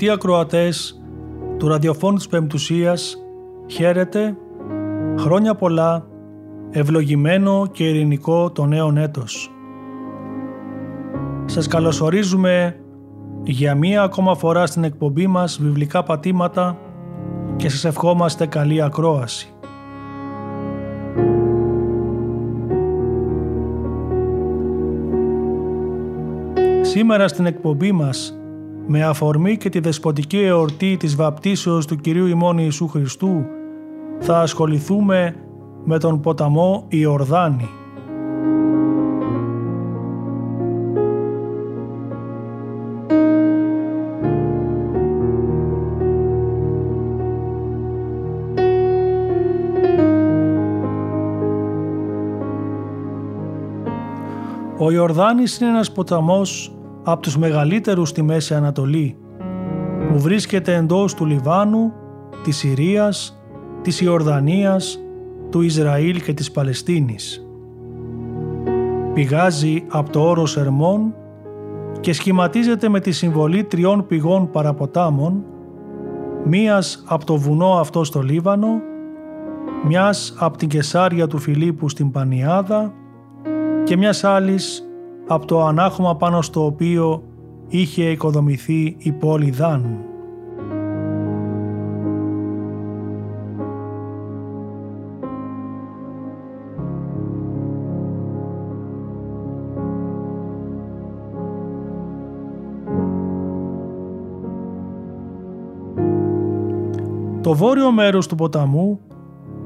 Αγαπητοί ακροατές του ραδιοφώνου της Πεμπτουσίας, χαίρετε, χρόνια πολλά, ευλογημένο και ειρηνικό το νέο έτος. Σας καλωσορίζουμε για μία ακόμα φορά στην εκπομπή μας βιβλικά πατήματα και σας ευχόμαστε καλή ακρόαση. Σήμερα στην εκπομπή μας με αφορμή και τη δεσποτική εορτή της βαπτίσεως του Κυρίου ημών Ιησού Χριστού θα ασχοληθούμε με τον ποταμό Ιορδάνη. Ο Ιορδάνης είναι ένας ποταμός από τους μεγαλύτερους στη Μέση Ανατολή, που βρίσκεται εντός του Λιβάνου, της Συρίας, της Ιορδανίας, του Ισραήλ και της Παλαιστίνης. Πηγάζει από το όρος Ερμών και σχηματίζεται με τη συμβολή τριών πηγών παραποτάμων, μίας από το βουνό αυτό στο Λίβανο, μιας από την Κεσάρια του Φιλίππου στην Πανιάδα και μιας άλλης από το ανάχωμα πάνω στο οποίο είχε οικοδομηθεί η πόλη Δάν. Το βόρειο μέρος του ποταμού,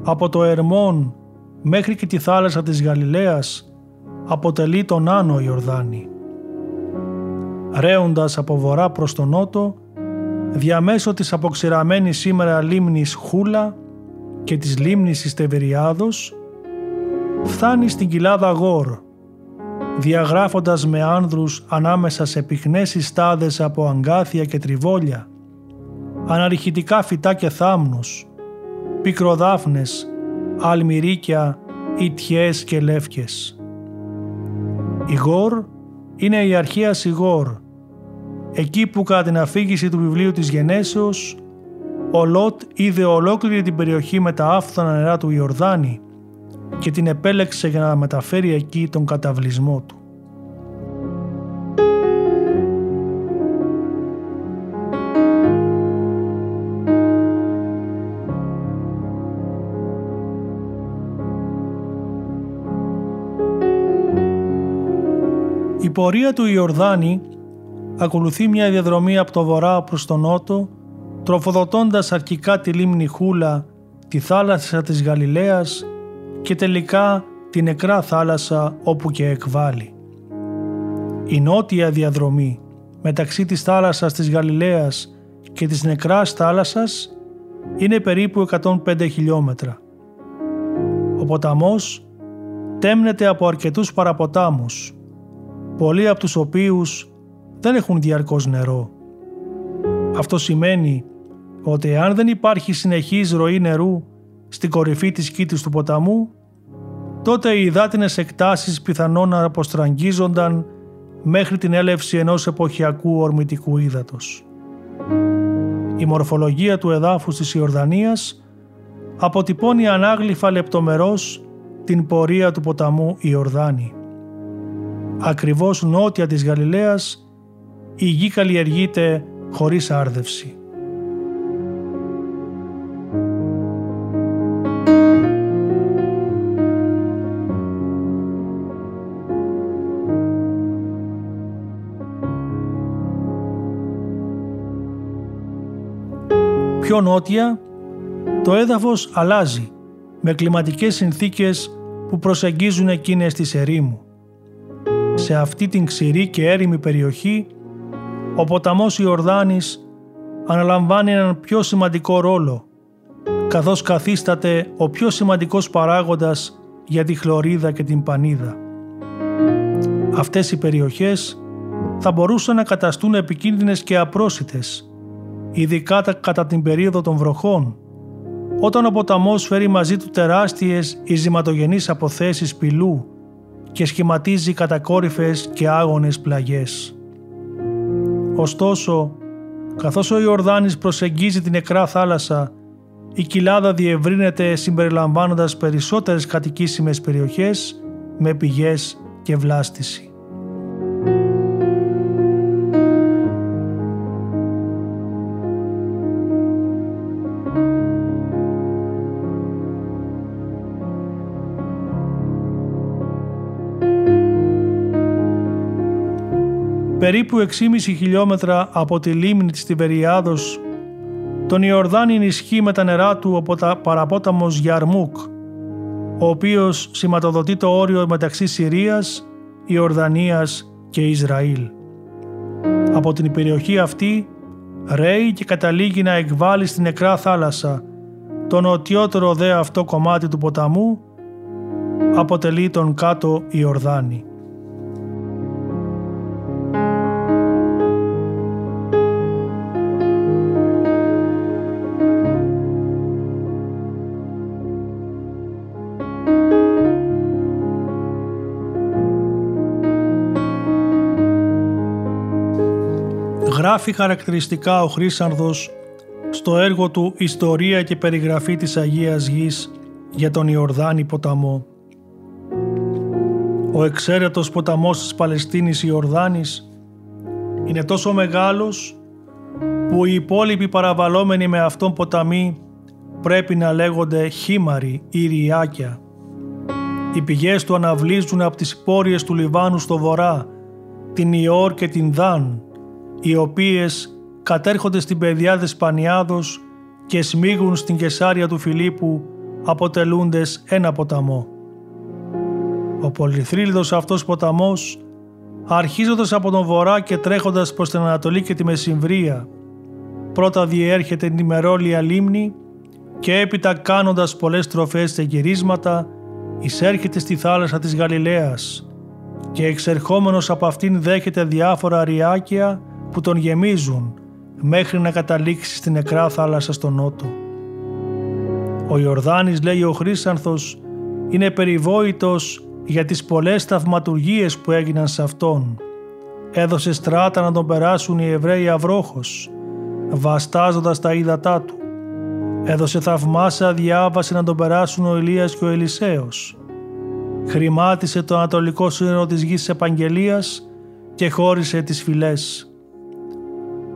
από το Ερμόν μέχρι και τη θάλασσα της Γαλιλαίας αποτελεί τον Άνω Ιορδάνη. Ρέοντας από βορρά προς τον νότο, διαμέσω της αποξηραμένης σήμερα λίμνης Χούλα και της λίμνης Ιστεβεριάδος, φτάνει στην κοιλάδα Γόρ, διαγράφοντας με άνδρους ανάμεσα σε πυκνές συστάδες από αγκάθια και τριβόλια, αναρριχητικά φυτά και θάμνους, πικροδάφνες, αλμυρίκια, ιτιές και λεύκες. Η Γόρ είναι η αρχαία Σιγόρ, εκεί που κατά την αφήγηση του βιβλίου της Γενέσεως ο Λότ είδε ολόκληρη την περιοχή με τα άφθονα νερά του Ιορδάνη και την επέλεξε για να μεταφέρει εκεί τον καταβλισμό του. Πορεία του Ιορδάνη ακολουθεί μια διαδρομή από το βορρά προς τον νότο, τροφοδοτώντας αρχικά τη λίμνη Χούλα, τη θάλασσα της Γαλιλαίας και τελικά τη νεκρά θάλασσα όπου και εκβάλλει. Η νότια διαδρομή μεταξύ της θάλασσας της Γαλιλαίας και της νεκράς θάλασσας είναι περίπου 105 χιλιόμετρα. Ο ποταμός τέμνεται από αρκετούς παραποτάμους πολλοί από τους οποίους δεν έχουν διαρκώς νερό. Αυτό σημαίνει ότι αν δεν υπάρχει συνεχής ροή νερού στην κορυφή της κήτης του ποταμού, τότε οι υδάτινες εκτάσεις πιθανόν να αποστραγγίζονταν μέχρι την έλευση ενός εποχιακού ορμητικού ύδατος. Η μορφολογία του εδάφους της Ιορδανίας αποτυπώνει ανάγλυφα λεπτομερώς την πορεία του ποταμού Ιορδάνη Ακριβώς νότια της Γαλιλαίας η γη καλλιεργείται χωρίς άρδευση. Πιο νότια, το έδαφος αλλάζει με κλιματικές συνθήκες που προσεγγίζουν εκείνες της ερήμου. Σε αυτή την ξηρή και έρημη περιοχή, ο ποταμός Ιορδάνης αναλαμβάνει έναν πιο σημαντικό ρόλο, καθώς καθίσταται ο πιο σημαντικός παράγοντας για τη χλωρίδα και την πανίδα. Αυτές οι περιοχές θα μπορούσαν να καταστούν επικίνδυνες και απρόσιτες, ειδικά κατά την περίοδο των βροχών, όταν ο ποταμός φέρει μαζί του τεράστιες ειζηματογενείς αποθέσεις πυλού και σχηματίζει κατακόρυφες και άγονες πλαγιές. Ωστόσο, καθώς ο Ιορδάνης προσεγγίζει την νεκρά θάλασσα, η κοιλάδα διευρύνεται συμπεριλαμβάνοντας περισσότερες κατοικήσιμες περιοχές με πηγές και βλάστηση. Περίπου 6,5 χιλιόμετρα από τη λίμνη της Τιβεριάδος, τον Ιορδάνη ενισχύει με τα νερά του από τα παραπόταμος Γιαρμούκ, ο οποίος σηματοδοτεί το όριο μεταξύ Συρίας, Ιορδανίας και Ισραήλ. Από την περιοχή αυτή ρέει και καταλήγει να εκβάλει στην νεκρά θάλασσα. Το νοτιότερο δε αυτό κομμάτι του ποταμού αποτελεί τον κάτω Ιορδάνη. Γράφει χαρακτηριστικά ο Χρύσανδος στο έργο του «Ιστορία και περιγραφή της Αγίας Γης» για τον Ιορδάνη ποταμό. Ο εξαίρετος ποταμός της Παλαιστίνης Ιορδάνης είναι τόσο μεγάλος που οι υπόλοιποι παραβαλόμενοι με αυτόν ποταμοί πρέπει να λέγονται χήμαροι ή ριάκια. Οι πηγές του αναβλύζουν από τις πόριες του Λιβάνου στο βορρά, την Ιόρ και την Δάν, οι οποίες κατέρχονται στην παιδιά Δεσπανιάδος και σμίγουν στην Κεσάρια του Φιλίππου αποτελούντες ένα ποταμό. Ο πολυθρύλιδος αυτός ποταμός, αρχίζοντας από τον βορρά και τρέχοντας προς την Ανατολή και τη Μεσημβρία, πρώτα διέρχεται την ημερόλια λίμνη και έπειτα κάνοντας πολλές τροφές και γυρίσματα, εισέρχεται στη θάλασσα της Γαλιλαίας και εξερχόμενος από αυτήν δέχεται διάφορα ριάκια που τον γεμίζουν μέχρι να καταλήξει στην νεκρά θάλασσα στο νότο. Ο Ιορδάνης, λέει ο Χρύσανθος, είναι περιβόητος για τις πολλές θαυματουργίες που έγιναν σε αυτόν. Έδωσε στράτα να τον περάσουν οι Εβραίοι αυρόχος, βαστάζοντας τα ύδατά του. Έδωσε θαυμάσια διάβαση να τον περάσουν ο Ηλίας και ο Ελισέος. Χρημάτισε το ανατολικό σύνολο της γης Επαγγελίας και χώρισε τις φυλές.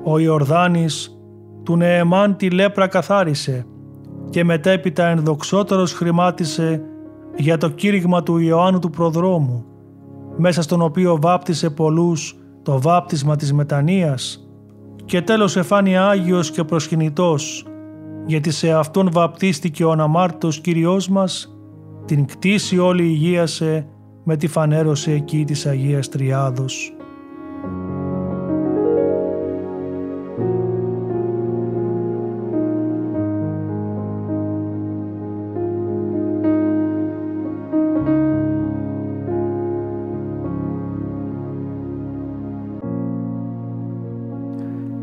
Ο Ιορδάνης του Νεεμάν τη λέπρα καθάρισε και μετέπειτα ενδοξότερος χρημάτισε για το κήρυγμα του Ιωάννου του Προδρόμου, μέσα στον οποίο βάπτισε πολλούς το βάπτισμα της μετανοίας και τέλος εφάνει Άγιος και προσκυνητός, γιατί σε Αυτόν βαπτίστηκε ο αναμάρτητος Κύριός μας, την κτήση όλη υγείασε με τη φανέρωση εκεί της Αγίας Τριάδος.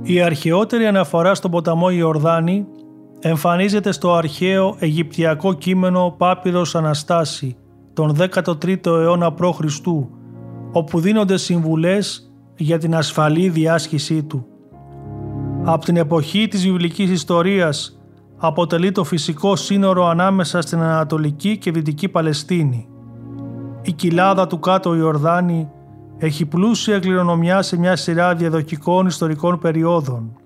Η αρχαιότερη αναφορά στον ποταμό Ιορδάνη εμφανίζεται στο αρχαίο Αιγυπτιακό κείμενο Πάπυρος Αναστάση τον 13ο αιώνα π.Χ. όπου δίνονται συμβουλές για την ασφαλή διάσχισή του. Από την εποχή της βιβλικής ιστορίας αποτελεί το φυσικό σύνορο ανάμεσα στην Ανατολική και Δυτική Παλαιστίνη. Η κοιλάδα του κάτω Ιορδάνη έχει πλούσια κληρονομιά σε μια σειρά διαδοχικών ιστορικών περιόδων.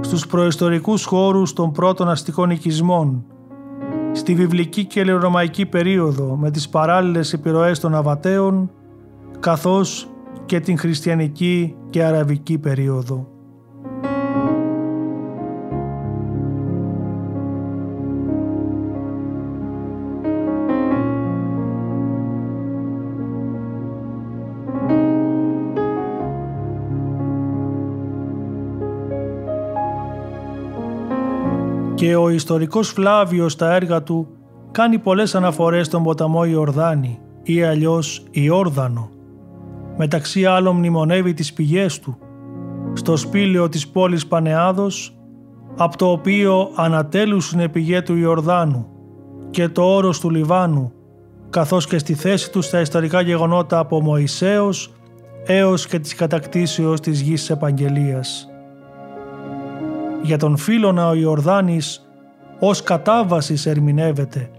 Στους προϊστορικούς χώρους των πρώτων αστικών οικισμών, στη βιβλική και ελληνομαϊκή περίοδο με τις παράλληλες επιρροές των Αβατέων, καθώς και την χριστιανική και αραβική περίοδο. Και ο ιστορικός Φλάβιος στα έργα του κάνει πολλές αναφορές στον ποταμό Ιορδάνη ή αλλιώς Ιόρδανο. Μεταξύ άλλων μνημονεύει τις πηγές του, στο σπήλαιο της πόλης Πανεάδος, από το οποίο ανατέλουσαν η πηγή του Ιορδάνου και το όρος του Λιβάνου, καθώς και στη θέση τους στα ιστορικά γεγονότα από Μωυσέως έως και της κατακτήσεως της γης της Επαγγελίας. Για τον φίλονα ο Ιορδάνης ως κατάβασης ερμηνεύεται,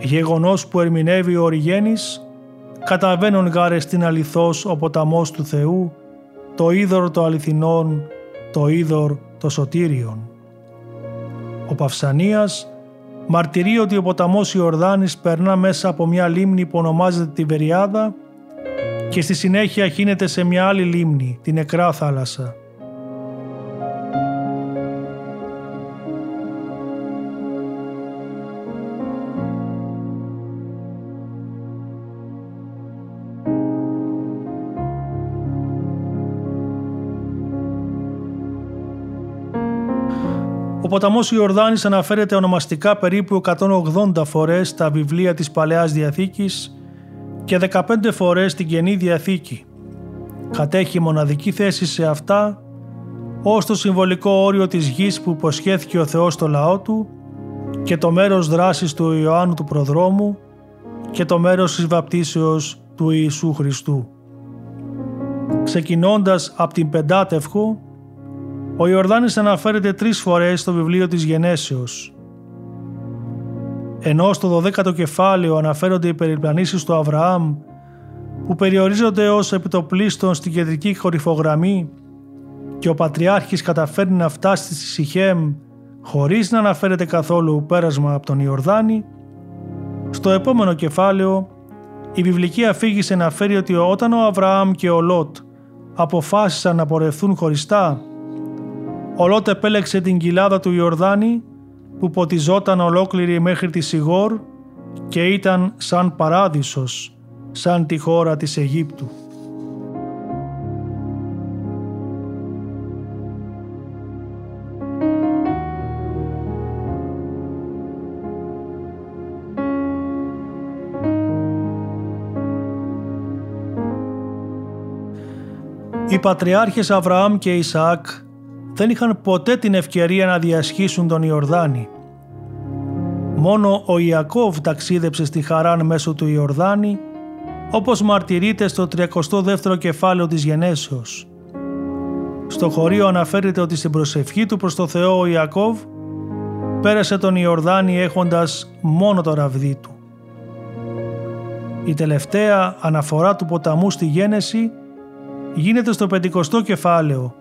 γεγονός που ερμηνεύει ο Οριγένης, καταβαίνουν γάρες στην αληθώς ο ποταμός του Θεού, το είδωρ το αληθινόν, το είδωρ το σωτήριον. Ο Παυσανίας μαρτυρεί ότι ο ποταμός Ιορδάνης περνά μέσα από μια λίμνη που ονομάζεται τη Βεριάδα και στη συνέχεια χύνεται σε μια άλλη λίμνη, την Νεκρά Θάλασσα. Ποταμός Ιορδάνης αναφέρεται ονομαστικά περίπου 180 φορές στα βιβλία της Παλαιάς Διαθήκης και 15 φορές στην Καινή Διαθήκη. Κατέχει μοναδική θέση σε αυτά ως το συμβολικό όριο της γης που υποσχέθηκε ο Θεός στο λαό του και το μέρος δράσης του Ιωάννου του Προδρόμου και το μέρος της βαπτίσεως του Ιησού Χριστού. Ξεκινώντας από την Πεντάτευχο ο Ιορδάνης αναφέρεται τρεις φορές στο βιβλίο της Γενέσεως. Ενώ στο 12ο κεφάλαιο αναφέρονται οι περιπλανήσεις του Αβραάμ που περιορίζονται ως επιτοπλίστων στην κεντρική κορυφογραμμή και ο Πατριάρχης καταφέρνει να φτάσει στη Σιχέμ χωρίς να αναφέρεται καθόλου πέρασμα από τον Ιορδάνη, στο επόμενο κεφάλαιο η βιβλική αφήγηση αναφέρει ότι όταν ο Αβραάμ και ο Λότ αποφάσισαν να πορευθούν χωριστά ο Λότ επέλεξε την κοιλάδα του Ιορδάνη που ποτιζόταν ολόκληρη μέχρι τη Σιγόρ και ήταν σαν παράδεισος, σαν τη χώρα της Αιγύπτου. Οι πατριάρχες Αβραάμ και Ισαάκ δεν είχαν ποτέ την ευκαιρία να διασχίσουν τον Ιορδάνη. Μόνο ο Ιακώβ ταξίδεψε στη Χαράν μέσω του Ιορδάνη, όπως μαρτυρείται στο 32ο κεφάλαιο της Γενέσεως. Στο χωρίο αναφέρεται ότι στην προσευχή του προς το Θεό ο Ιακώβ πέρασε τον Ιορδάνη έχοντας μόνο το ραβδί του. Η τελευταία αναφορά του ποταμού στη Γένεση γίνεται στο 50ο κεφάλαιο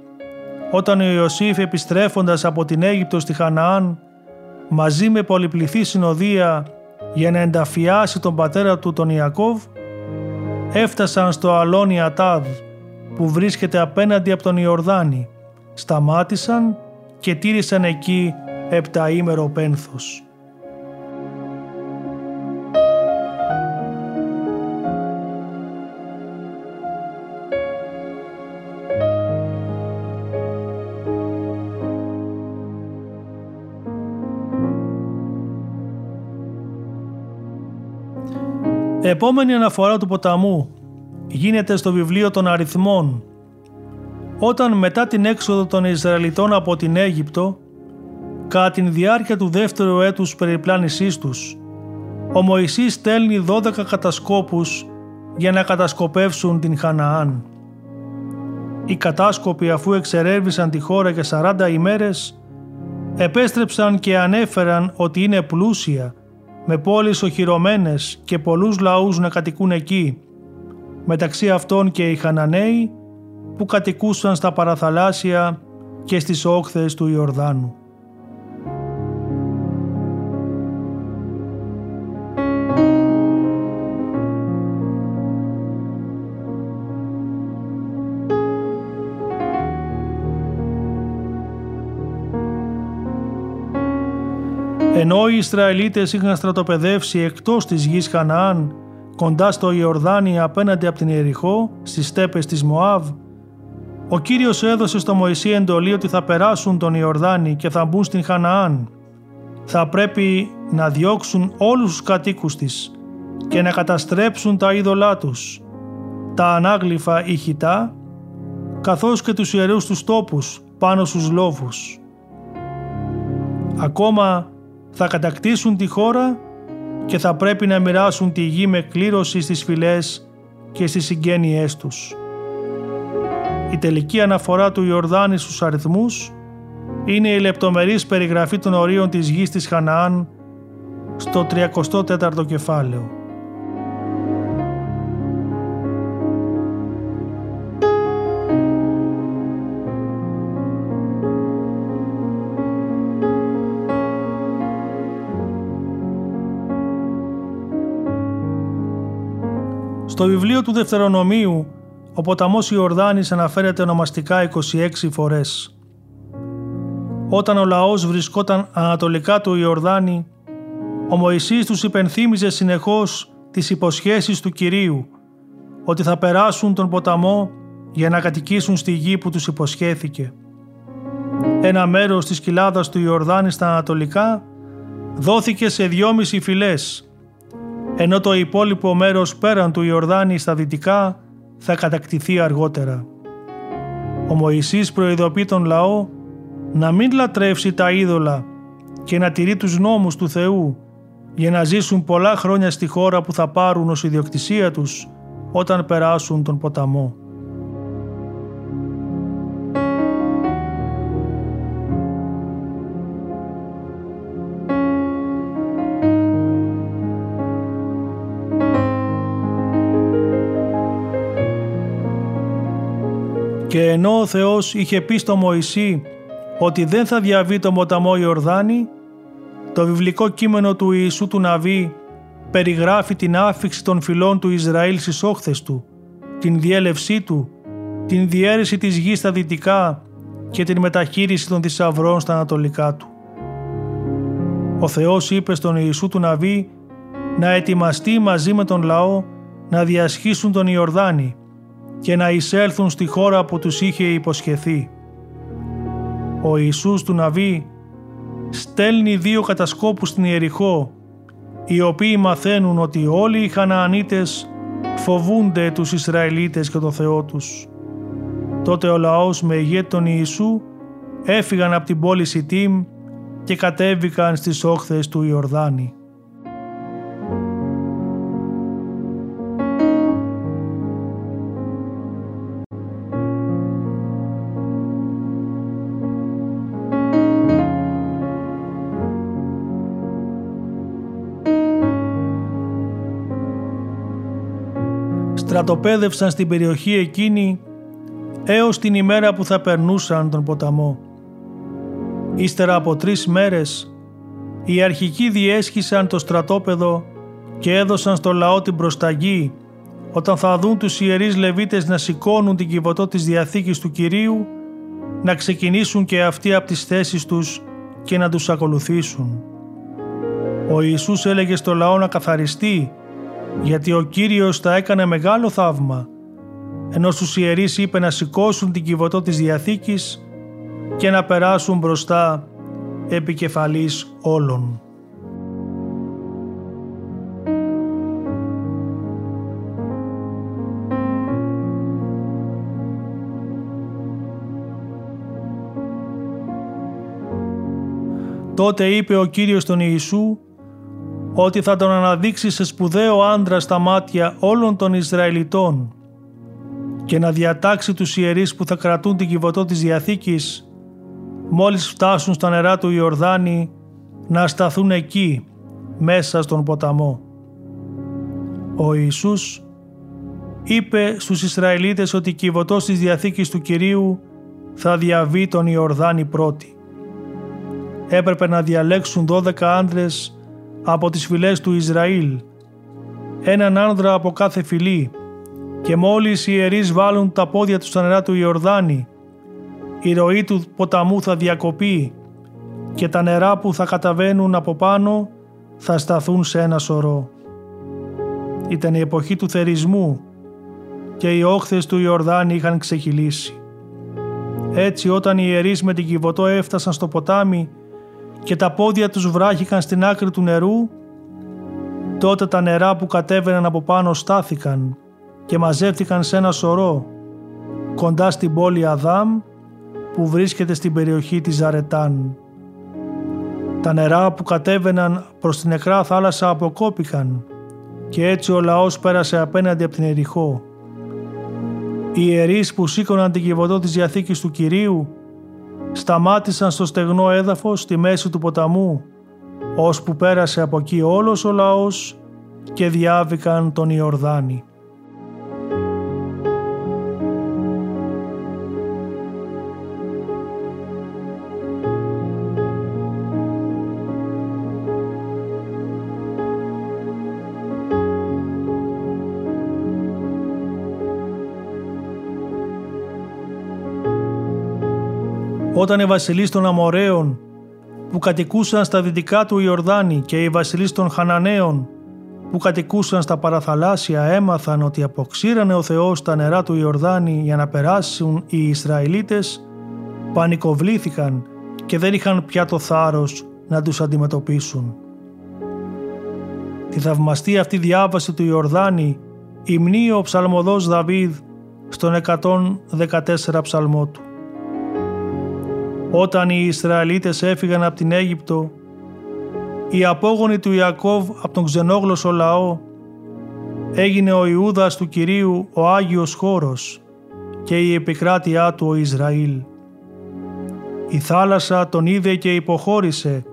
όταν ο Ιωσήφ επιστρέφοντας από την Αίγυπτο στη Χαναάν μαζί με πολυπληθή συνοδεία για να ενταφιάσει τον πατέρα του τον Ιακώβ έφτασαν στο αλόνι Ατάδ που βρίσκεται απέναντι από τον Ιορδάνη σταμάτησαν και τήρησαν εκεί επταήμερο πένθος. Επόμενη αναφορά του ποταμού γίνεται στο βιβλίο των αριθμών όταν μετά την έξοδο των Ισραηλιτών από την Αίγυπτο κατά την διάρκεια του δεύτερου έτους περιπλάνησής τους ο Μωυσής στέλνει 12 κατασκόπους για να κατασκοπεύσουν την Χαναάν. Οι κατάσκοποι αφού εξερεύνησαν τη χώρα για 40 ημέρες επέστρεψαν και ανέφεραν ότι είναι πλούσια με πόλεις οχυρωμένες και πολλούς λαούς να κατοικούν εκεί, μεταξύ αυτών και οι Χαναναίοι που κατοικούσαν στα παραθαλάσσια και στις όχθες του Ιορδάνου. Ενώ οι Ισραηλίτες είχαν στρατοπεδεύσει εκτός της γης Χαναάν, κοντά στο Ιορδάνη απέναντι από την Ιεριχώ, στις στέπες της Μωάβ, ο Κύριος έδωσε στο Μωυσή εντολή ότι θα περάσουν τον Ιορδάνη και θα μπουν στην Χαναάν θα πρέπει να διώξουν όλους τους κατοίκους της και να καταστρέψουν τα είδωλά τους, τα ανάγλυφα ηχητά, καθώς και τους ιερούς τους τόπους πάνω στους λόβους. Ακόμα θα κατακτήσουν τη χώρα και θα πρέπει να μοιράσουν τη γη με κλήρωση στις φυλές και στις συγγένειές τους. Η τελική αναφορά του Ιορδάνη στους αριθμούς είναι η λεπτομερής περιγραφή των ορίων της γης της Χαναάν στο 34ο κεφάλαιο. Στο βιβλίο του Δευτερονομίου, ο ποταμός Ιορδάνης αναφέρεται ονομαστικά 26 φορές. Όταν ο λαός βρισκόταν ανατολικά του Ιορδάνη, ο Μωυσής τους υπενθύμιζε συνεχώς τις υποσχέσεις του Κυρίου, ότι θα περάσουν τον ποταμό για να κατοικήσουν στη γη που τους υποσχέθηκε. Ένα μέρος της κοιλάδας του Ιορδάνη στα ανατολικά δόθηκε σε δυόμιση φυλές ενώ το υπόλοιπο μέρος πέραν του Ιορδάνη στα δυτικά θα κατακτηθεί αργότερα. Ο Μωυσής προειδοποιεί τον λαό να μην λατρεύσει τα είδωλα και να τηρεί τους νόμους του Θεού για να ζήσουν πολλά χρόνια στη χώρα που θα πάρουν ως ιδιοκτησία τους όταν περάσουν τον ποταμό. Και ενώ ο Θεός είχε πει στο Μωυσή ότι δεν θα διαβεί το ποταμό Ιορδάνη, το βιβλικό κείμενο του Ιησού του Ναβί περιγράφει την άφηξη των φυλών του Ισραήλ στις όχθες του, την διέλευσή του, την διέρεση της γης στα δυτικά και την μεταχείριση των θησαυρών στα ανατολικά του. Ο Θεός είπε στον Ιησού του Ναβί να ετοιμαστεί μαζί με τον λαό να διασχίσουν τον Ιορδάνη και να εισέλθουν στη χώρα που τους είχε υποσχεθεί. Ο Ιησούς του Ναβί στέλνει δύο κατασκόπους στην Ιεριχώ, οι οποίοι μαθαίνουν ότι όλοι οι Χαναανίτες φοβούνται τους Ισραηλίτες και το Θεό τους. Τότε ο λαός με ηγέτη τον Ιησού έφυγαν από την πόλη Σιτίμ και κατέβηκαν στις όχθες του Ιορδάνη. Στρατοπέδευσαν στην περιοχή εκείνη έως την ημέρα που θα περνούσαν τον ποταμό. Ύστερα από τρεις μέρες, οι αρχικοί διέσχισαν το στρατόπεδο και έδωσαν στο λαό την προσταγή όταν θα δουν τους ιερείς Λεβίτες να σηκώνουν την κυβωτό της Διαθήκης του Κυρίου, να ξεκινήσουν και αυτοί από τις θέσεις τους και να τους ακολουθήσουν. Ο Ιησούς έλεγε στο λαό να καθαριστεί γιατί ο Κύριος τα έκανε μεγάλο θαύμα, ενώ στους ιερείς είπε να σηκώσουν την κυβωτό της Διαθήκης και να περάσουν μπροστά επικεφαλής όλων. Τότε είπε ο Κύριος τον Ιησού ότι θα τον αναδείξει σε σπουδαίο άντρα στα μάτια όλων των Ισραηλιτών και να διατάξει τους ιερείς που θα κρατούν την κυβωτό της Διαθήκης μόλις φτάσουν στα νερά του Ιορδάνη να σταθούν εκεί μέσα στον ποταμό. Ο Ιησούς είπε στους Ισραηλίτες ότι η κυβωτός της Διαθήκης του Κυρίου θα διαβεί τον Ιορδάνη πρώτη. Έπρεπε να διαλέξουν 12 άντρες από τις φυλές του Ισραήλ, έναν άνδρα από κάθε φυλή και μόλις οι ιερείς βάλουν τα πόδια τους στα νερά του Ιορδάνη, η ροή του ποταμού θα διακοπεί και τα νερά που θα καταβαίνουν από πάνω θα σταθούν σε ένα σωρό. Ήταν η εποχή του θερισμού και οι όχθες του Ιορδάνη είχαν ξεχυλήσει. Έτσι όταν οι ιερείς με την Κιβωτό έφτασαν στο ποτάμι και τα πόδια τους βράχηκαν στην άκρη του νερού, τότε τα νερά που κατέβαιναν από πάνω στάθηκαν και μαζεύτηκαν σε ένα σωρό κοντά στην πόλη Αδάμ που βρίσκεται στην περιοχή της Ζαρετάν. Τα νερά που κατέβαιναν προς την νεκρά θάλασσα αποκόπηκαν και έτσι ο λαός πέρασε απέναντι από την Εριχώ. Οι ιερείς που σήκωναν την κυβωτό της Διαθήκης του Κυρίου σταμάτησαν στο στεγνό έδαφος στη μέση του ποταμού ώσπου πέρασε από εκεί όλος ο λαός και διάβηκαν τον Ιορδάνη. Όταν οι βασιλείς των Αμοραίων που κατοικούσαν στα δυτικά του Ιορδάνη και οι βασιλείς των Χαναναίων που κατοικούσαν στα παραθαλάσσια έμαθαν ότι αποξήρανε ο Θεός τα νερά του Ιορδάνη για να περάσουν οι Ισραηλίτες, πανικοβλήθηκαν και δεν είχαν πια το θάρρος να τους αντιμετωπίσουν. Τη θαυμαστή αυτή διάβαση του Ιορδάνη υμνεί ο ψαλμοδός Δαβίδ στον 114 ψαλμό του. Όταν οι Ισραηλίτες έφυγαν από την Αίγυπτο, οι απόγονοι του Ιακώβ από τον ξενόγλωσσο λαό, έγινε ο Ιούδας του Κυρίου ο Άγιος χώρος και η επικράτειά του ο Ισραήλ. Η θάλασσα τον είδε και υποχώρησε,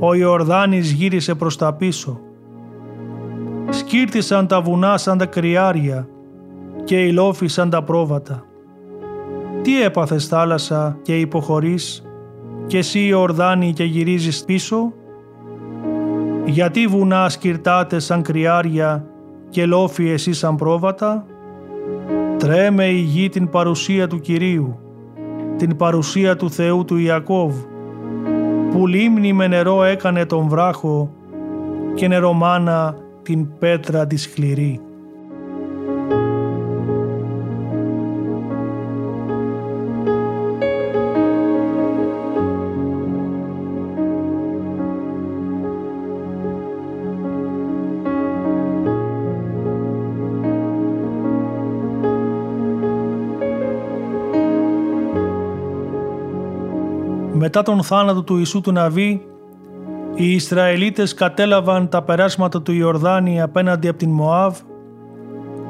ο Ιορδάνης γύρισε προς τα πίσω. Σκύρτησαν τα βουνά σαν τα κρυάρια και οι λόφοι σαν τα πρόβατα. Τι έπαθες θάλασσα και υποχωρείς και εσύ ορδάνη και γυρίζεις πίσω; Γιατί βουνά σκυρτάτε σαν κρυάρια και λόφοι εσύ σαν πρόβατα; Τρέμε η γη την παρουσία του Κυρίου, την παρουσία του Θεού του Ιακώβ, που λίμνη με νερό έκανε τον βράχο και νερομάνα την πέτρα της σκληρή. Μετά τον θάνατο του Ιησού του Ναβί, οι Ισραηλίτες κατέλαβαν τα περάσματα του Ιορδάνη απέναντι από την Μωάβ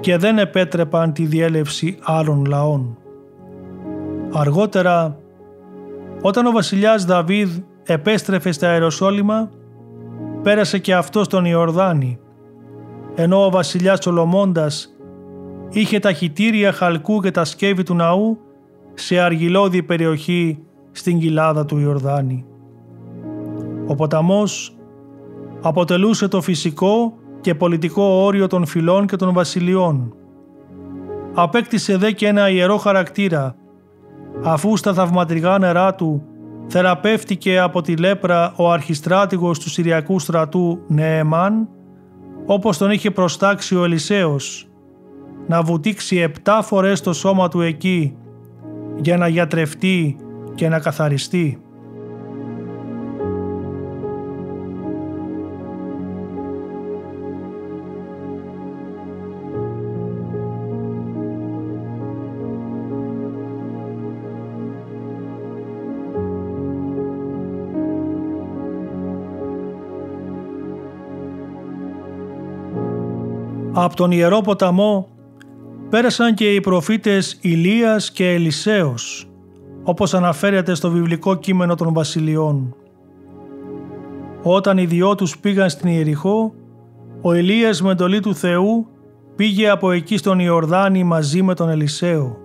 και δεν επέτρεπαν τη διέλευση άλλων λαών. Αργότερα, όταν ο βασιλιάς Δαβίδ επέστρεφε στα Αεροσόλυμα, πέρασε και αυτός τον Ιορδάνη, ενώ ο βασιλιάς Σολομώντας είχε τα χιτήρια χαλκού και τα σκεύη του ναού σε αργυλώδη περιοχή στην κοιλάδα του Ιορδάνη. Ο ποταμός αποτελούσε το φυσικό και πολιτικό όριο των φυλών και των βασιλειών. Απέκτησε δε και ένα ιερό χαρακτήρα, αφού στα θαυματρικά νερά του θεραπεύτηκε από τη λέπρα ο αρχιστράτηγος του Συριακού στρατού Νεεμάν, όπως τον είχε προστάξει ο Ελισέος, να βουτήξει επτά φορές το σώμα του εκεί για να γιατρευτεί και να καθαριστεί. Από τον Ιερό Ποταμό πέρασαν και οι προφήτες Ηλίας και Ελισέος όπως αναφέρεται στο βιβλικό κείμενο των βασιλειών. Όταν οι δυο τους πήγαν στην Ιεριχώ, ο Ηλίας με εντολή του Θεού πήγε από εκεί στον Ιορδάνη μαζί με τον Ελισαίο.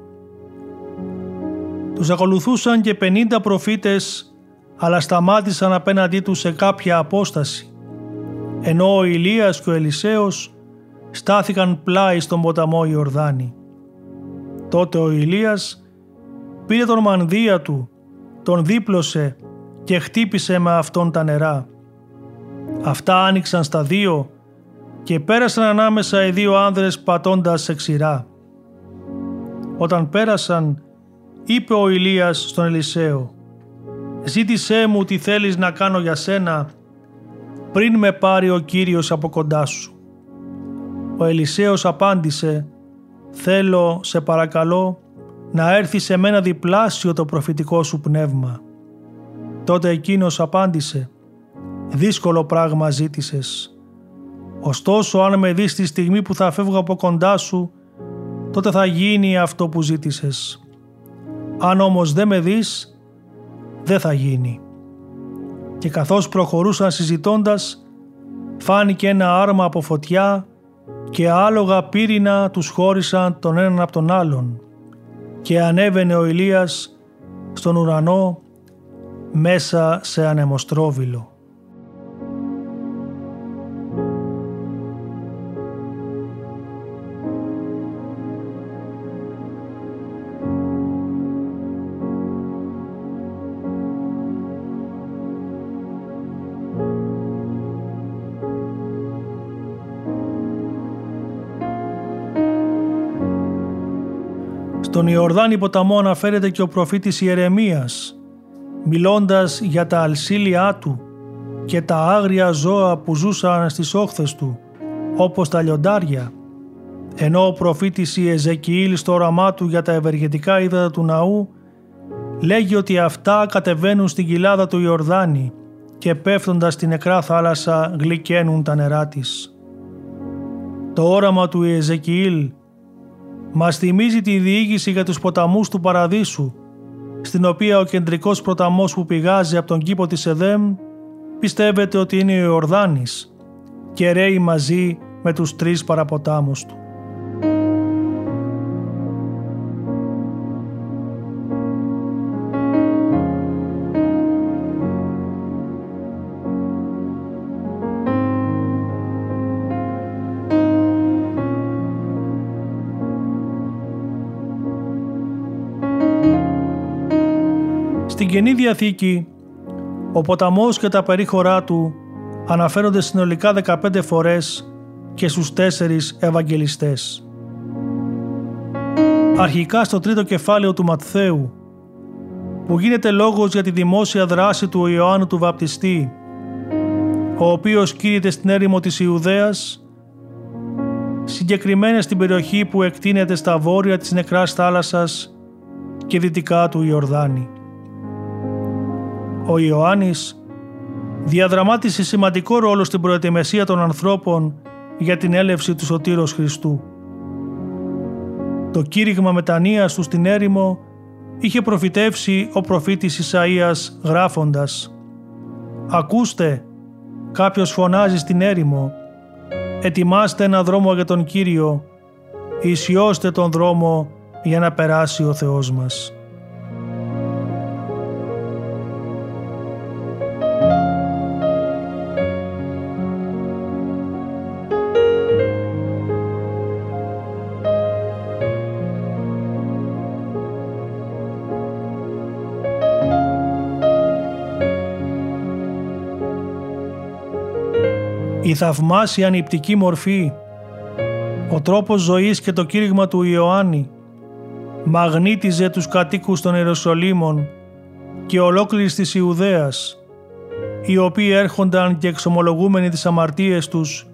Τους ακολουθούσαν και 50 προφήτες, αλλά σταμάτησαν απέναντί τους σε κάποια απόσταση, ενώ ο Ηλίας και ο Ελισέος στάθηκαν πλάι στον ποταμό Ιορδάνη. Τότε ο Ηλίας πήρε τον μανδύα του, τον δίπλωσε και χτύπησε με αυτόν τα νερά. Αυτά άνοιξαν στα δύο και πέρασαν ανάμεσα οι δύο άνδρες πατώντας σε ξηρά. Όταν πέρασαν, είπε ο Ηλίας στον Ελισαίο «Ζήτησέ μου τι θέλεις να κάνω για σένα πριν με πάρει ο Κύριος από κοντά σου». Ο Ελισέος απάντησε «Θέλω, σε παρακαλώ, να έρθει σε μένα διπλάσιο το προφητικό σου πνεύμα». Τότε εκείνος απάντησε «Δύσκολο πράγμα ζήτησες. Ωστόσο αν με δεις τη στιγμή που θα φεύγω από κοντά σου, τότε θα γίνει αυτό που ζήτησες. Αν όμως δεν με δεις, δεν θα γίνει». Και καθώς προχωρούσαν συζητώντας, φάνηκε ένα άρμα από φωτιά και άλογα πύρινα τους χώρισαν τον έναν από τον άλλον και ανέβαινε ο Ηλίας στον ουρανό μέσα σε ανεμοστρόβιλο. Στον Ιορδάνη ποταμό αναφέρεται και ο προφήτης Ιερεμίας, μιλώντας για τα αλσίλια του και τα άγρια ζώα που ζούσαν στις όχθες του, όπως τα λιοντάρια, ενώ ο προφήτης Ιεζεκιήλ στο όραμά του για τα ευεργετικά ύδατα του ναού λέγει ότι αυτά κατεβαίνουν στην κοιλάδα του Ιορδάνη και πέφτοντας στην νεκρά θάλασσα γλυκαίνουν τα νερά της. Το όραμα του Ιεζεκιήλ μας θυμίζει τη διήγηση για τους ποταμούς του Παραδείσου, στην οποία ο κεντρικός ποταμός που πηγάζει από τον κήπο της Εδέμ πιστεύετε ότι είναι ο Ιορδάνης και ρέει μαζί με τους τρεις παραποτάμους του. Στην Καινή Διαθήκη, ο ποταμός και τα περίχωρά του αναφέρονται συνολικά 15 φορές και στους τέσσερις Ευαγγελιστές. Αρχικά στο τρίτο κεφάλαιο του Ματθαίου, που γίνεται λόγος για τη δημόσια δράση του Ιωάννου του Βαπτιστή, ο οποίος κήρυται στην έρημο της Ιουδαίας, συγκεκριμένα στην περιοχή που εκτείνεται στα βόρεια της νεκράς θάλασσας και δυτικά του Ιορδάνη ο Ιωάννης διαδραμάτισε σημαντικό ρόλο στην προετοιμασία των ανθρώπων για την έλευση του Σωτήρος Χριστού. Το κήρυγμα μετανοίας του στην έρημο είχε προφητεύσει ο προφήτης Ισαΐας γράφοντας «Ακούστε, κάποιος φωνάζει στην έρημο, ετοιμάστε ένα δρόμο για τον Κύριο, ισιώστε τον δρόμο για να περάσει ο Θεός μας». Η θαυμάσια νηπτική μορφή, ο τρόπος ζωής και το κήρυγμα του Ιωάννη μαγνήτιζε τους κατοίκους των Ιεροσολύμων και ολόκληρης της Ιουδαίας, οι οποίοι έρχονταν και εξομολογούμενοι τις αμαρτίες τους,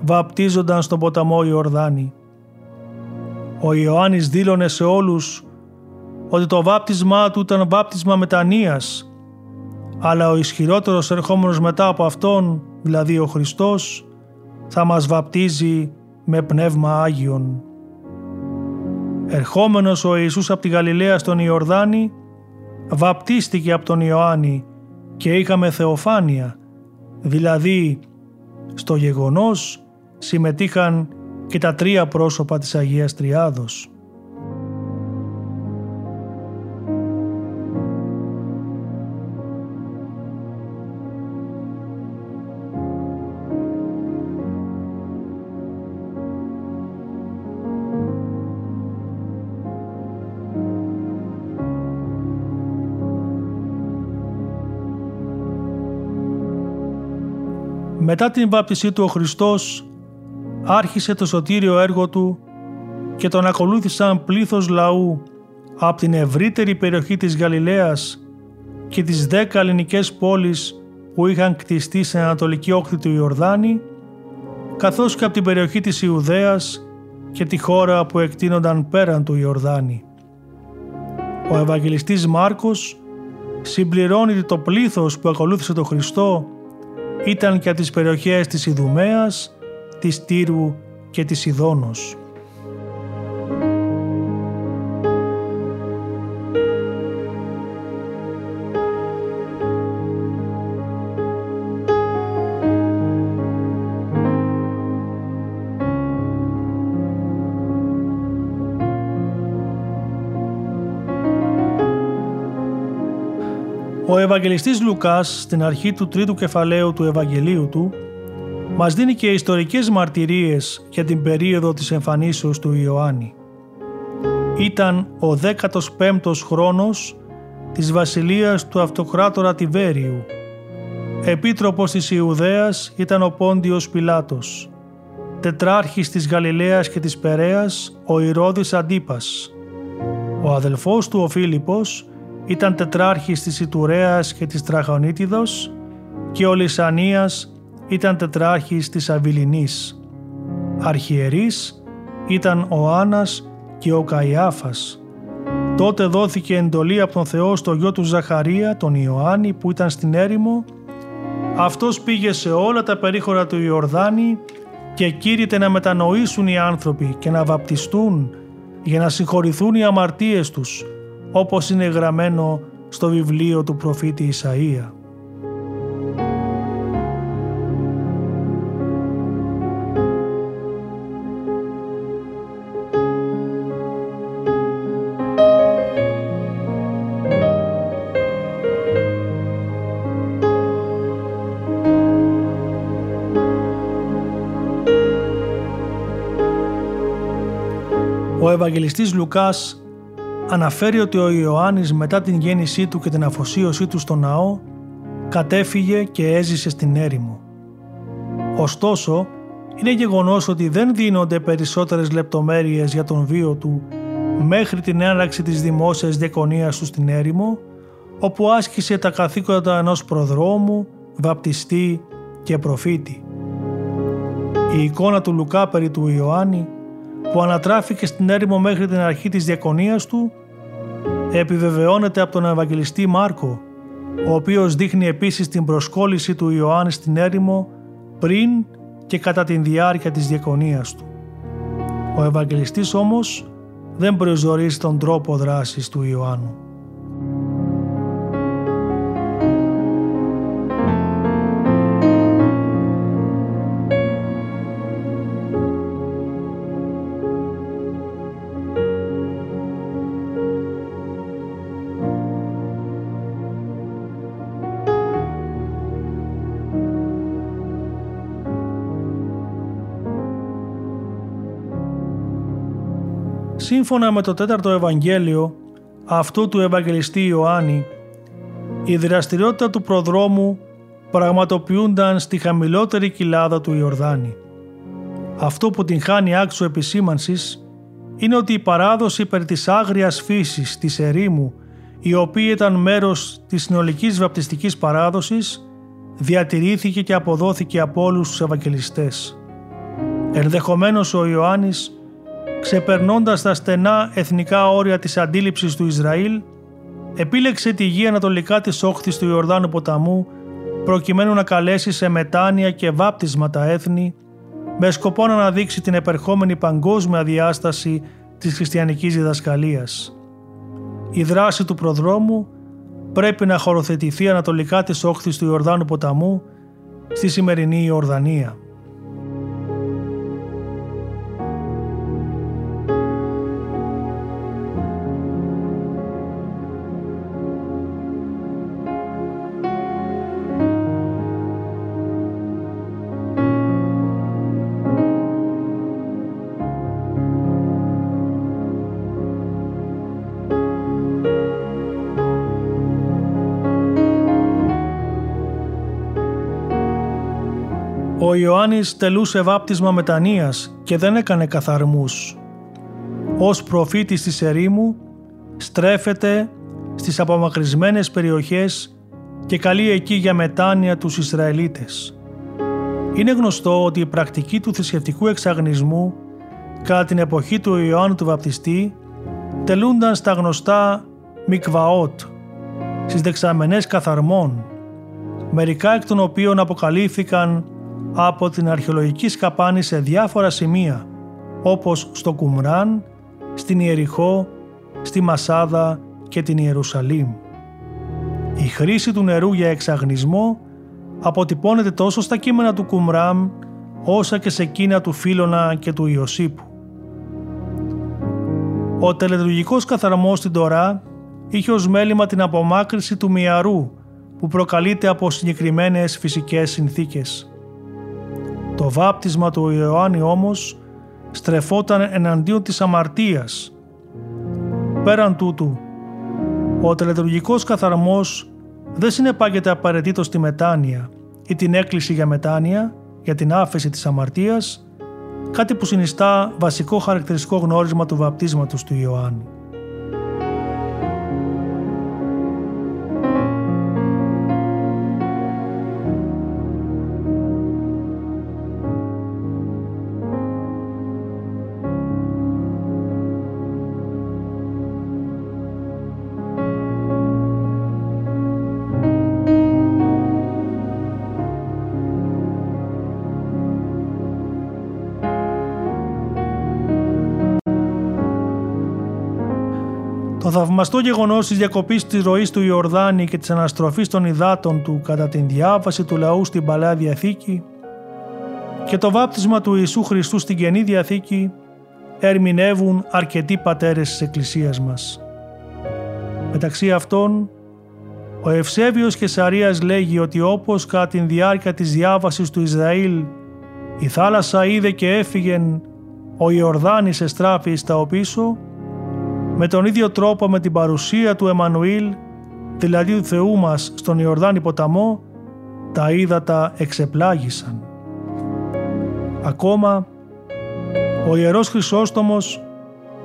βαπτίζονταν στον ποταμό Ιορδάνη. Ο Ιωάννης δήλωνε σε όλους ότι το βάπτισμά του ήταν βάπτισμα μετανοίας, αλλά ο ισχυρότερος ερχόμενος μετά από αυτόν δηλαδή ο Χριστός, θα μας βαπτίζει με Πνεύμα Άγιον. Ερχόμενος ο Ιησούς από τη Γαλιλαία στον Ιορδάνη, βαπτίστηκε από τον Ιωάννη και είχαμε θεοφάνεια, δηλαδή στο γεγονός συμμετείχαν και τα τρία πρόσωπα της Αγίας Τριάδος. Μετά την βάπτισή του ο Χριστός άρχισε το σωτήριο έργο του και τον ακολούθησαν πλήθος λαού από την ευρύτερη περιοχή της Γαλιλαίας και τις δέκα ελληνικές πόλεις που είχαν κτιστεί στην ανατολική όχθη του Ιορδάνη, καθώς και από την περιοχή της Ιουδαίας και τη χώρα που εκτείνονταν πέραν του Ιορδάνη. Ο Ευαγγελιστής Μάρκος συμπληρώνει ότι το πλήθος που ακολούθησε τον Χριστό ήταν και από τις περιοχές της Ιδουμέας, της Τύρου και της Ιδόνος. Ευαγγελιστής Λουκάς στην αρχή του τρίτου κεφαλαίου του Ευαγγελίου του μας δίνει και ιστορικές μαρτυρίες για την περίοδο της εμφανίσεως του Ιωάννη. Ήταν ο 15ος χρόνος της βασιλείας του αυτοκράτορα Τιβέριου. Επίτροπος της Ιουδαίας ήταν ο Πόντιος Πιλάτος. Τετράρχης της Γαλιλαίας και της Περέας ο Ηρώδης Αντίπας. Ο αδελφός του ο Φίλιππος ήταν τετράρχης της Ιτουρέας και της Τραχονίτιδος και ο Λυσανίας ήταν τετράρχης της Αβυλινής. Αρχιερείς ήταν ο Άννας και ο Καϊάφας. Τότε δόθηκε εντολή από τον Θεό στο γιο του Ζαχαρία, τον Ιωάννη που ήταν στην έρημο. Αυτός πήγε σε όλα τα περίχωρα του Ιορδάνη και κήρυτε να μετανοήσουν οι άνθρωποι και να βαπτιστούν για να συγχωρηθούν οι αμαρτίες τους όπως είναι γραμμένο στο βιβλίο του προφήτη Ισαΐα. Ο Ευαγγελιστής Λουκάς αναφέρει ότι ο Ιωάννης μετά την γέννησή του και την αφοσίωσή του στο ναό κατέφυγε και έζησε στην έρημο. Ωστόσο, είναι γεγονός ότι δεν δίνονται περισσότερες λεπτομέρειες για τον βίο του μέχρι την έναρξη της δημόσιας διακονίας του στην έρημο, όπου άσκησε τα καθήκοντα ενός προδρόμου, βαπτιστή και προφήτη. Η εικόνα του Λουκά περί του Ιωάννη, που ανατράφηκε στην έρημο μέχρι την αρχή της διακονίας του, επιβεβαιώνεται από τον Ευαγγελιστή Μάρκο, ο οποίος δείχνει επίσης την προσκόλληση του Ιωάννη στην έρημο πριν και κατά την διάρκεια της διακονίας του. Ο Ευαγγελιστής όμως δεν προσδιορίζει τον τρόπο δράσης του Ιωάννου. Σύμφωνα με το τέταρτο Ευαγγέλιο αυτού του Ευαγγελιστή Ιωάννη, η δραστηριότητα του προδρόμου πραγματοποιούνταν στη χαμηλότερη κοιλάδα του Ιορδάνη. Αυτό που την χάνει άξιο επισήμανσης είναι ότι η παράδοση περί της άγριας φύσης της ερήμου, η οποία ήταν μέρος της συνολικής βαπτιστικής παράδοσης, διατηρήθηκε και αποδόθηκε από όλους τους Ευαγγελιστές. Ενδεχομένως ο Ιωάννης ξεπερνώντας τα στενά εθνικά όρια της αντίληψης του Ισραήλ, επίλεξε τη γη ανατολικά της όχθης του Ιορδάνου ποταμού προκειμένου να καλέσει σε μετάνοια και βάπτισμα τα έθνη με σκοπό να αναδείξει την επερχόμενη παγκόσμια διάσταση της χριστιανικής διδασκαλίας. Η δράση του προδρόμου πρέπει να χωροθετηθεί ανατολικά της όχθης του Ιορδάνου ποταμού στη σημερινή Ιορδανία. Ιωάννης τελούσε βάπτισμα μετανοίας και δεν έκανε καθαρμούς. Ως προφήτης της ερήμου στρέφεται στις απομακρυσμένες περιοχές και καλεί εκεί για μετάνοια τους Ισραηλίτες. Είναι γνωστό ότι η πρακτική του θρησκευτικού εξαγνισμού κατά την εποχή του Ιωάννου του Βαπτιστή τελούνταν στα γνωστά Μικβαότ, στις δεξαμενές καθαρμών, μερικά εκ των οποίων αποκαλύφθηκαν από την αρχαιολογική σκαπάνη σε διάφορα σημεία, όπως στο Κουμράν, στην Ιεριχώ, στη Μασάδα και την Ιερουσαλήμ. Η χρήση του νερού για εξαγνισμό αποτυπώνεται τόσο στα κείμενα του Κουμράμ όσα και σε εκείνα του Φίλωνα και του Ιωσήπου. Ο τελετουργικός καθαρμός στην Τωρά είχε ως μέλημα την απομάκρυση του μυαρού που προκαλείται από συγκεκριμένες φυσικές συνθήκες. Το βάπτισμα του Ιωάννη όμως στρεφόταν εναντίον της αμαρτίας. Πέραν τούτου, ο τελετουργικός καθαρμός δεν συνεπάγεται απαραίτητο στη μετάνοια ή την έκκληση για μετάνοια για την άφεση της αμαρτίας, κάτι που συνιστά βασικό χαρακτηριστικό γνώρισμα του βαπτίσματος του Ιωάννη. Θαυμαστό γεγονός της διακοπής της ροής του Ιορδάνη και της αναστροφής των υδάτων του κατά την διάβαση του λαού στην παλαιά διαθήκη και το βάπτισμα του Ιησού Χριστού στην καινή διαθήκη ερμηνεύουν αρκετοί πατέρες της Εκκλησίας μας. Μεταξύ αυτών, ο Ευσέβιος Κεσαρίας λέγει ότι όπως κατά την διάρκεια της διάβασης του Ισραήλ η θάλασσα είδε και έφυγεν, ο Ιορδάνης εστράφη στα οπίσω, με τον ίδιο τρόπο με την παρουσία του Εμμανουήλ, δηλαδή του Θεού μας στον Ιορδάνη ποταμό, τα ύδατα εξεπλάγησαν. Ακόμα, ο Ιερός Χρυσόστομος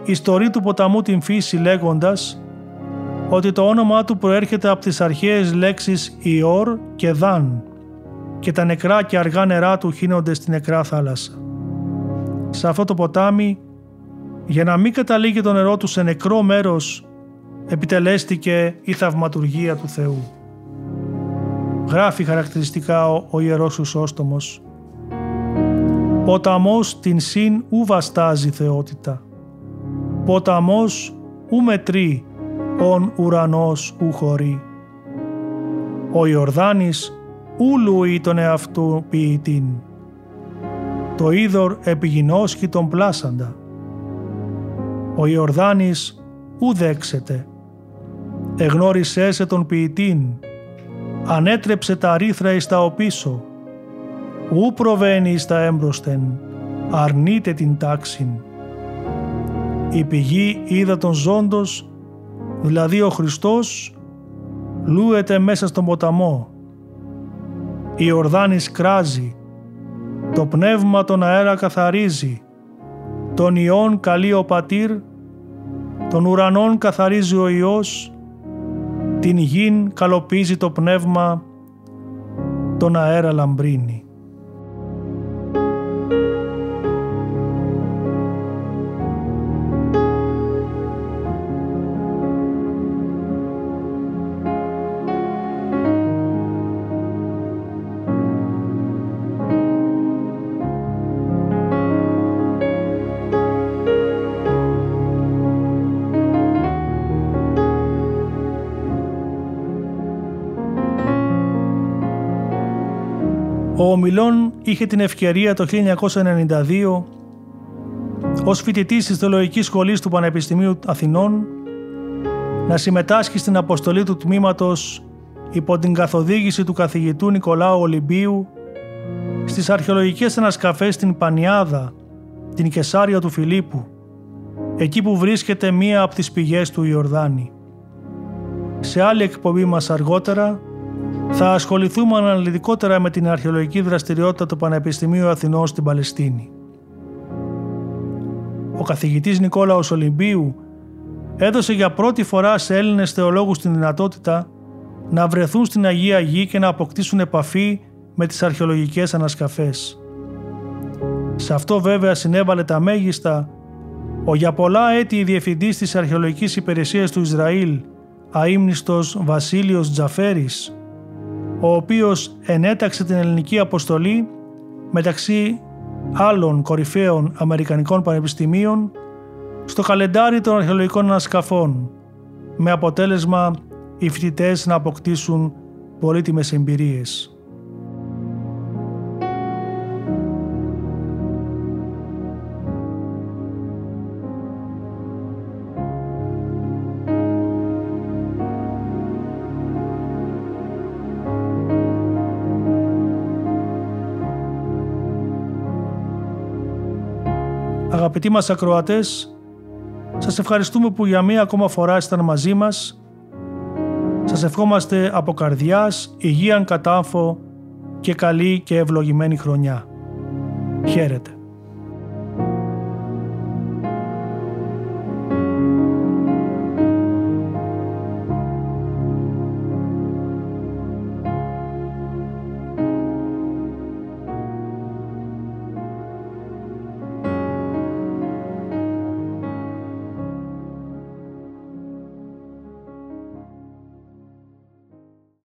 ιστορεί του ποταμού την φύση λέγοντας ότι το όνομά του προέρχεται από τις αρχαίες λέξεις Ιόρ και Δάν και τα νεκρά και αργά νερά του χύνονται στην νεκρά θάλασσα. Σε αυτό το ποτάμι για να μην καταλήγει το νερό του σε νεκρό μέρος, επιτελέστηκε η θαυματουργία του Θεού. Γράφει χαρακτηριστικά ο, ο Ιερός Χρυσόστομος «Ποταμός την συν ου βαστάζει θεότητα, ποταμός ου μετρεί, ον ουρανός ου χωρεί. Ο Ιορδάνης ου λούει τον εαυτού ποιητήν, το είδωρ επιγινώσχει τον πλάσαντα, ο Ιορδάνης ου δέξεται. Εγνώρισέ σε τον ποιητήν, ανέτρεψε τα ρήθρα εις τα οπίσω, ου προβαίνει εις τα έμπροσθεν, αρνείται την τάξην. Η πηγή είδα τον ζώντος, δηλαδή ο Χριστός, λούεται μέσα στον ποταμό. Η Ορδάνης κράζει, το πνεύμα τον αέρα καθαρίζει, τον Υιόν καλεί ο Πατήρ, τον ουρανόν καθαρίζει ο Υιός, την γην καλοπίζει το πνεύμα, τον αέρα λαμπρύνει. Ο Ομιλών είχε την ευκαιρία το 1992 ως φοιτητής της Θεολογικής Σχολής του Πανεπιστημίου Αθηνών να συμμετάσχει στην αποστολή του τμήματος υπό την καθοδήγηση του καθηγητού Νικολάου Ολυμπίου στις αρχαιολογικές ανασκαφές στην Πανιάδα, την Κεσάρια του Φιλίππου, εκεί που βρίσκεται μία από τις πηγές του Ιορδάνη. Σε άλλη εκπομπή μας αργότερα θα ασχοληθούμε αναλυτικότερα με την αρχαιολογική δραστηριότητα του Πανεπιστημίου Αθηνών στην Παλαιστίνη. Ο καθηγητής Νικόλαος Ολυμπίου έδωσε για πρώτη φορά σε Έλληνες θεολόγους την δυνατότητα να βρεθούν στην Αγία Γη και να αποκτήσουν επαφή με τις αρχαιολογικές ανασκαφές. Σε αυτό βέβαια συνέβαλε τα μέγιστα ο για πολλά έτη διευθυντής της αρχαιολογικής υπηρεσίας του Ισραήλ, αείμνηστος Βασίλειος Τζαφέρης, ο οποίος ενέταξε την ελληνική αποστολή μεταξύ άλλων κορυφαίων Αμερικανικών πανεπιστημίων στο καλεντάρι των αρχαιολογικών ανασκαφών, με αποτέλεσμα οι φοιτητές να αποκτήσουν πολύτιμες εμπειρίες. Αγαπητοί μας ακροατές, σας ευχαριστούμε που για μία ακόμα φορά ήσταν μαζί μας. Σας ευχόμαστε από καρδιάς, υγείαν κατάφο και καλή και ευλογημένη χρονιά. Χαίρετε.